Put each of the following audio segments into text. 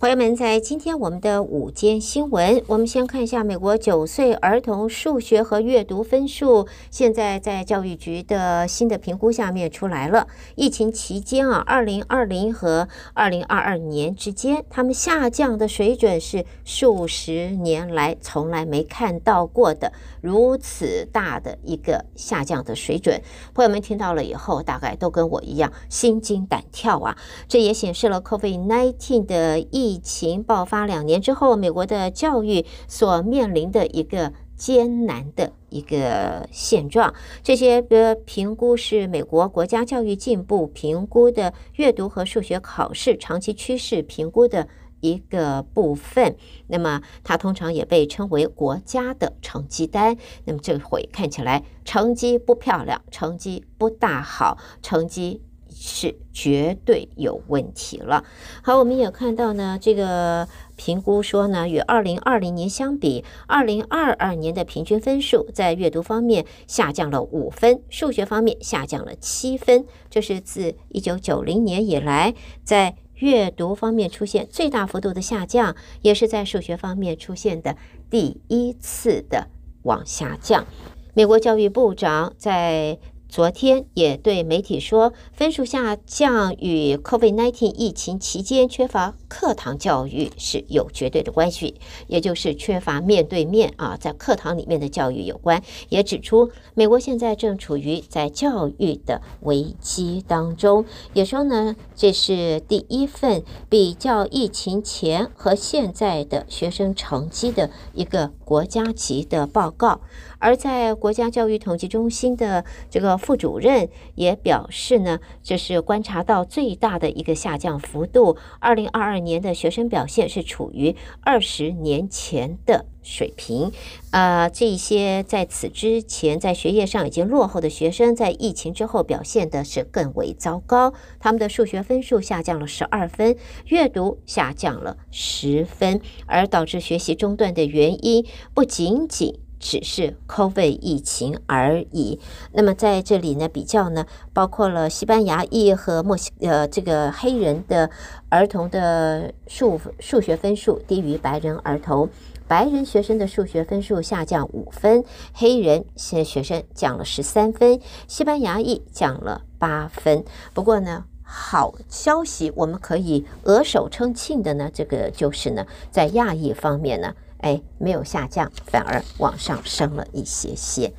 朋友们，在今天我们的午间新闻，我们先看一下美国九岁儿童数学和阅读分数，现在在教育局的新的评估下面出来了。疫情期间啊，二零二零和二零二二年之间，他们下降的水准是数十年来从来没看到过的如此大的一个下降的水准。朋友们听到了以后，大概都跟我一样心惊胆跳啊！这也显示了 COVID-19 的疫疫情爆发两年之后，美国的教育所面临的一个艰难的一个现状。这些的评估是美国国家教育进步评估的阅读和数学考试长期趋势评估的一个部分。那么，它通常也被称为国家的成绩单。那么，这回看起来成绩不漂亮，成绩不大好，成绩。是绝对有问题了。好，我们也看到呢，这个评估说呢，与二零二零年相比，二零二二年的平均分数在阅读方面下降了五分，数学方面下降了七分。这是自一九九零年以来，在阅读方面出现最大幅度的下降，也是在数学方面出现的第一次的往下降。美国教育部长在。昨天也对媒体说，分数下降与 COVID-19 疫情期间缺乏课堂教育是有绝对的关系，也就是缺乏面对面啊，在课堂里面的教育有关。也指出，美国现在正处于在教育的危机当中。也说呢，这是第一份比较疫情前和现在的学生成绩的一个国家级的报告。而在国家教育统计中心的这个副主任也表示呢，这是观察到最大的一个下降幅度。二零二二年的学生表现是处于二十年前的水平。呃，这些在此之前在学业上已经落后的学生，在疫情之后表现的是更为糟糕。他们的数学分数下降了十二分，阅读下降了十分，而导致学习中断的原因不仅仅。只是 COVID 疫情而已。那么在这里呢，比较呢，包括了西班牙裔和墨西呃这个黑人的儿童的数数学分数低于白人儿童，白人学生的数学分数下降五分，黑人现学生降了十三分，西班牙裔降了八分。不过呢，好消息我们可以额手称庆的呢，这个就是呢，在亚裔方面呢。哎，没有下降，反而往上升了一些些。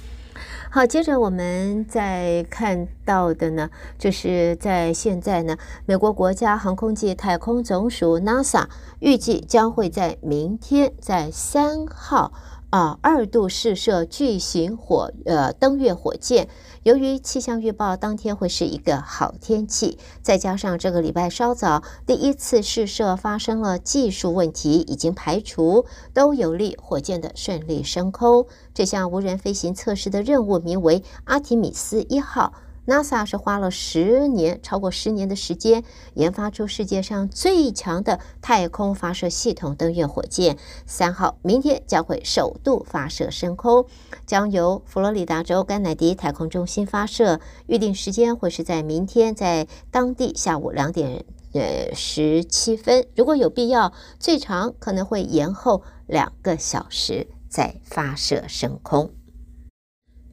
好，接着我们再看到的呢，就是在现在呢，美国国家航空暨太空总署 NASA 预计将会在明天，在三号。啊，二度试射巨型火呃登月火箭。由于气象预报当天会是一个好天气，再加上这个礼拜稍早第一次试射发生了技术问题，已经排除，都有利火箭的顺利升空。这项无人飞行测试的任务名为阿提米斯一号。NASA 是花了十年，超过十年的时间，研发出世界上最强的太空发射系统——登月火箭三号。明天将会首度发射升空，将由佛罗里达州甘乃迪太空中心发射。预定时间会是在明天，在当地下午两点呃十七分。如果有必要，最长可能会延后两个小时再发射升空。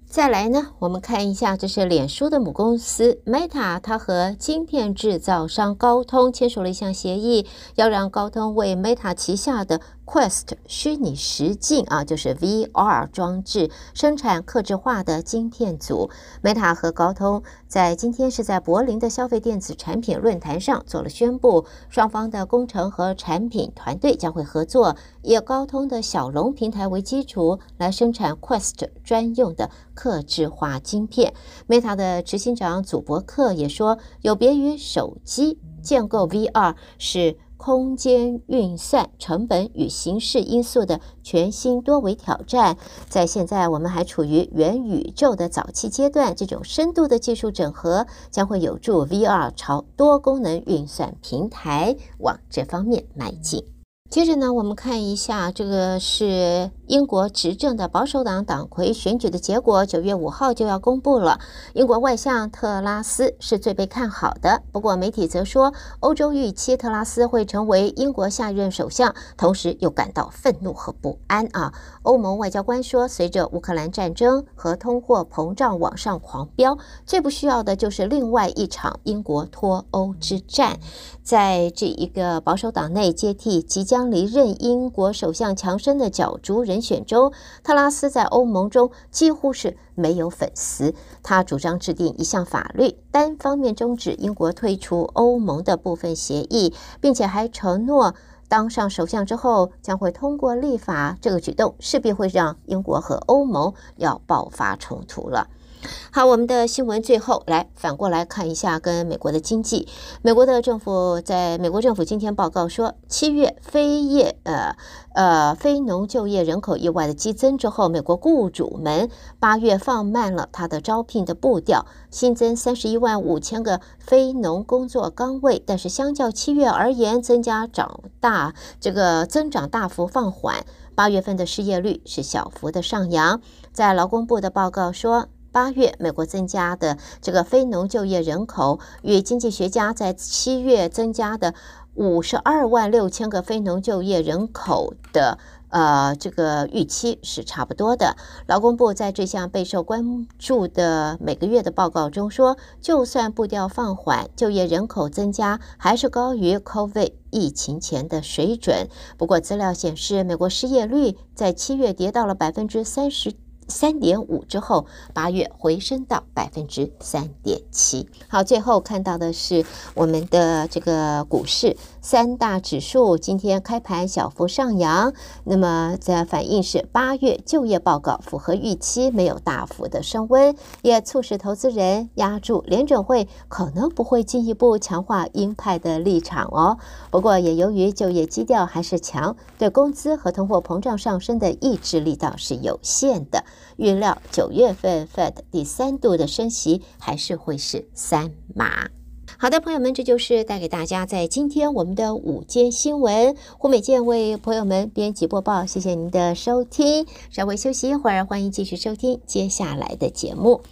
再来呢，我们看一下，这是脸书的母公司 Meta，它和芯片制造商高通签署了一项协议，要让高通为 Meta 旗下的 Quest 虚拟实境啊，就是 VR 装置生产客制化的晶片组。Meta 和高通在今天是在柏林的消费电子产品论坛上做了宣布，双方的工程和产品团队将会合作，以高通的小龙平台为基础来生产 Quest 专用的客制化晶片。Meta 的执行长祖伯克也说，有别于手机，建构 VR 是。空间运算成本与形式因素的全新多维挑战，在现在我们还处于元宇宙的早期阶段，这种深度的技术整合将会有助 VR 朝多功能运算平台往这方面迈进。接着呢，我们看一下这个是英国执政的保守党党魁选举的结果，九月五号就要公布了。英国外相特拉斯是最被看好的，不过媒体则说，欧洲预期特拉斯会成为英国下一任首相，同时又感到愤怒和不安啊。欧盟外交官说，随着乌克兰战争和通货膨胀往上狂飙，最不需要的就是另外一场英国脱欧之战。在这一个保守党内接替即将离任英国首相强生的角逐人选中，特拉斯在欧盟中几乎是没有粉丝。他主张制定一项法律，单方面终止英国退出欧盟的部分协议，并且还承诺当上首相之后将会通过立法。这个举动势必会让英国和欧盟要爆发冲突了。好，我们的新闻最后来反过来看一下跟美国的经济。美国的政府在美国政府今天报告说，七月非业呃呃非农就业人口意外的激增之后，美国雇主们八月放慢了他的招聘的步调，新增三十一万五千个非农工作岗位，但是相较七月而言，增加长大这个增长大幅放缓。八月份的失业率是小幅的上扬，在劳工部的报告说。八月，美国增加的这个非农就业人口，与经济学家在七月增加的五十二万六千个非农就业人口的呃这个预期是差不多的。劳工部在这项备受关注的每个月的报告中说，就算步调放缓，就业人口增加还是高于 COVID 疫情前的水准。不过，资料显示，美国失业率在七月跌到了百分之三十。三点五之后，八月回升到百分之三点七。好，最后看到的是我们的这个股市三大指数今天开盘小幅上扬，那么在反映是八月就业报告符合预期，没有大幅的升温，也促使投资人押注联准会可能不会进一步强化鹰派的立场哦。不过也由于就业基调还是强，对工资和通货膨胀上升的抑制力道是有限的。预料九月份 Fed 第三度的升息还是会是三码。好的，朋友们，这就是带给大家在今天我们的午间新闻。胡美健为朋友们编辑播报，谢谢您的收听。稍微休息一会儿，欢迎继续收听接下来的节目。